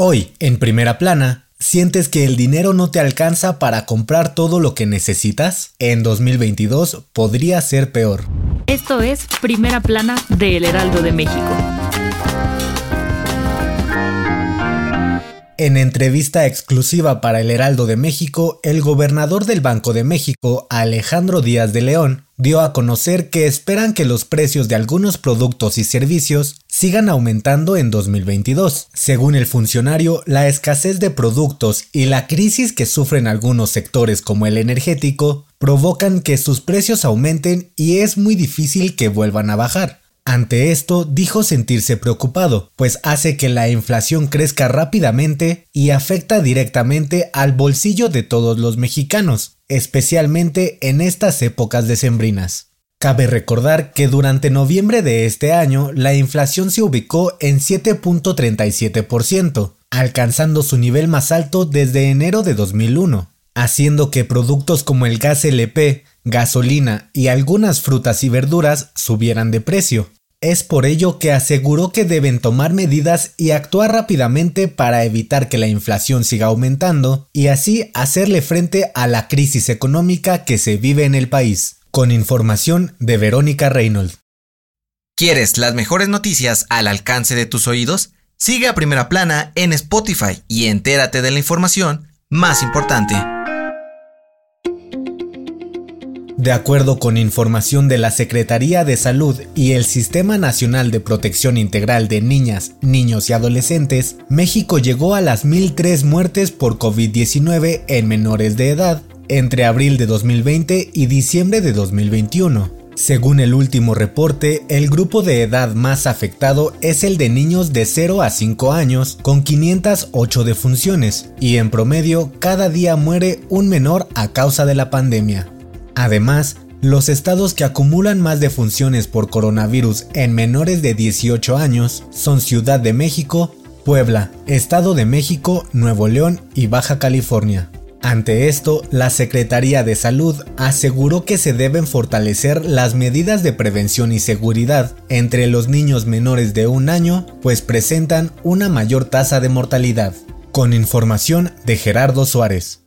Hoy, en primera plana, ¿sientes que el dinero no te alcanza para comprar todo lo que necesitas? En 2022 podría ser peor. Esto es Primera Plana de El Heraldo de México. En entrevista exclusiva para el Heraldo de México, el gobernador del Banco de México, Alejandro Díaz de León, dio a conocer que esperan que los precios de algunos productos y servicios sigan aumentando en 2022. Según el funcionario, la escasez de productos y la crisis que sufren algunos sectores como el energético provocan que sus precios aumenten y es muy difícil que vuelvan a bajar. Ante esto dijo sentirse preocupado, pues hace que la inflación crezca rápidamente y afecta directamente al bolsillo de todos los mexicanos, especialmente en estas épocas decembrinas. Cabe recordar que durante noviembre de este año la inflación se ubicó en 7.37%, alcanzando su nivel más alto desde enero de 2001, haciendo que productos como el gas LP, gasolina y algunas frutas y verduras subieran de precio. Es por ello que aseguró que deben tomar medidas y actuar rápidamente para evitar que la inflación siga aumentando y así hacerle frente a la crisis económica que se vive en el país. Con información de Verónica Reynolds. ¿Quieres las mejores noticias al alcance de tus oídos? Sigue a Primera Plana en Spotify y entérate de la información más importante. De acuerdo con información de la Secretaría de Salud y el Sistema Nacional de Protección Integral de Niñas, Niños y Adolescentes, México llegó a las 1.003 muertes por COVID-19 en menores de edad entre abril de 2020 y diciembre de 2021. Según el último reporte, el grupo de edad más afectado es el de niños de 0 a 5 años, con 508 defunciones, y en promedio cada día muere un menor a causa de la pandemia. Además, los estados que acumulan más defunciones por coronavirus en menores de 18 años son Ciudad de México, Puebla, Estado de México, Nuevo León y Baja California. Ante esto, la Secretaría de Salud aseguró que se deben fortalecer las medidas de prevención y seguridad entre los niños menores de un año, pues presentan una mayor tasa de mortalidad. Con información de Gerardo Suárez.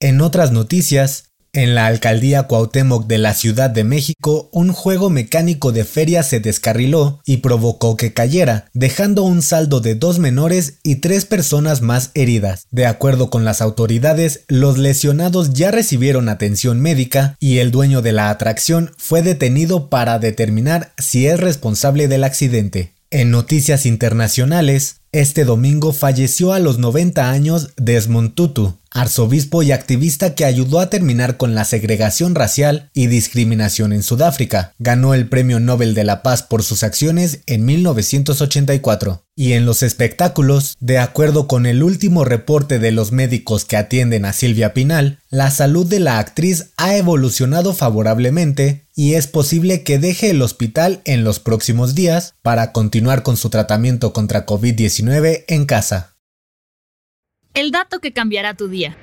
En otras noticias, en la alcaldía Cuauhtémoc de la Ciudad de México, un juego mecánico de feria se descarriló y provocó que cayera, dejando un saldo de dos menores y tres personas más heridas. De acuerdo con las autoridades, los lesionados ya recibieron atención médica y el dueño de la atracción fue detenido para determinar si es responsable del accidente. En noticias internacionales, este domingo falleció a los 90 años Desmond Tutu, arzobispo y activista que ayudó a terminar con la segregación racial y discriminación en Sudáfrica. Ganó el Premio Nobel de la Paz por sus acciones en 1984. Y en los espectáculos, de acuerdo con el último reporte de los médicos que atienden a Silvia Pinal, la salud de la actriz ha evolucionado favorablemente y es posible que deje el hospital en los próximos días para continuar con su tratamiento contra COVID-19 en casa. El dato que cambiará tu día.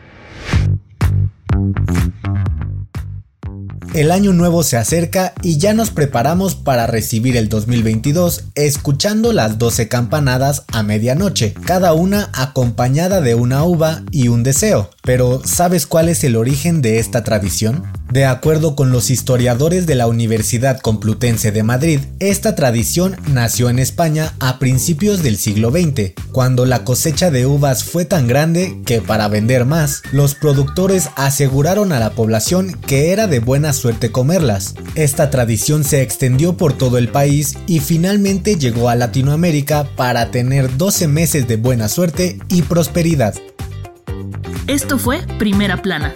El año nuevo se acerca y ya nos preparamos para recibir el 2022 escuchando las 12 campanadas a medianoche, cada una acompañada de una uva y un deseo. Pero ¿sabes cuál es el origen de esta tradición? De acuerdo con los historiadores de la Universidad Complutense de Madrid, esta tradición nació en España a principios del siglo XX, cuando la cosecha de uvas fue tan grande que para vender más, los productores aseguraron a la población que era de buena suerte comerlas. Esta tradición se extendió por todo el país y finalmente llegó a Latinoamérica para tener 12 meses de buena suerte y prosperidad. Esto fue Primera Plana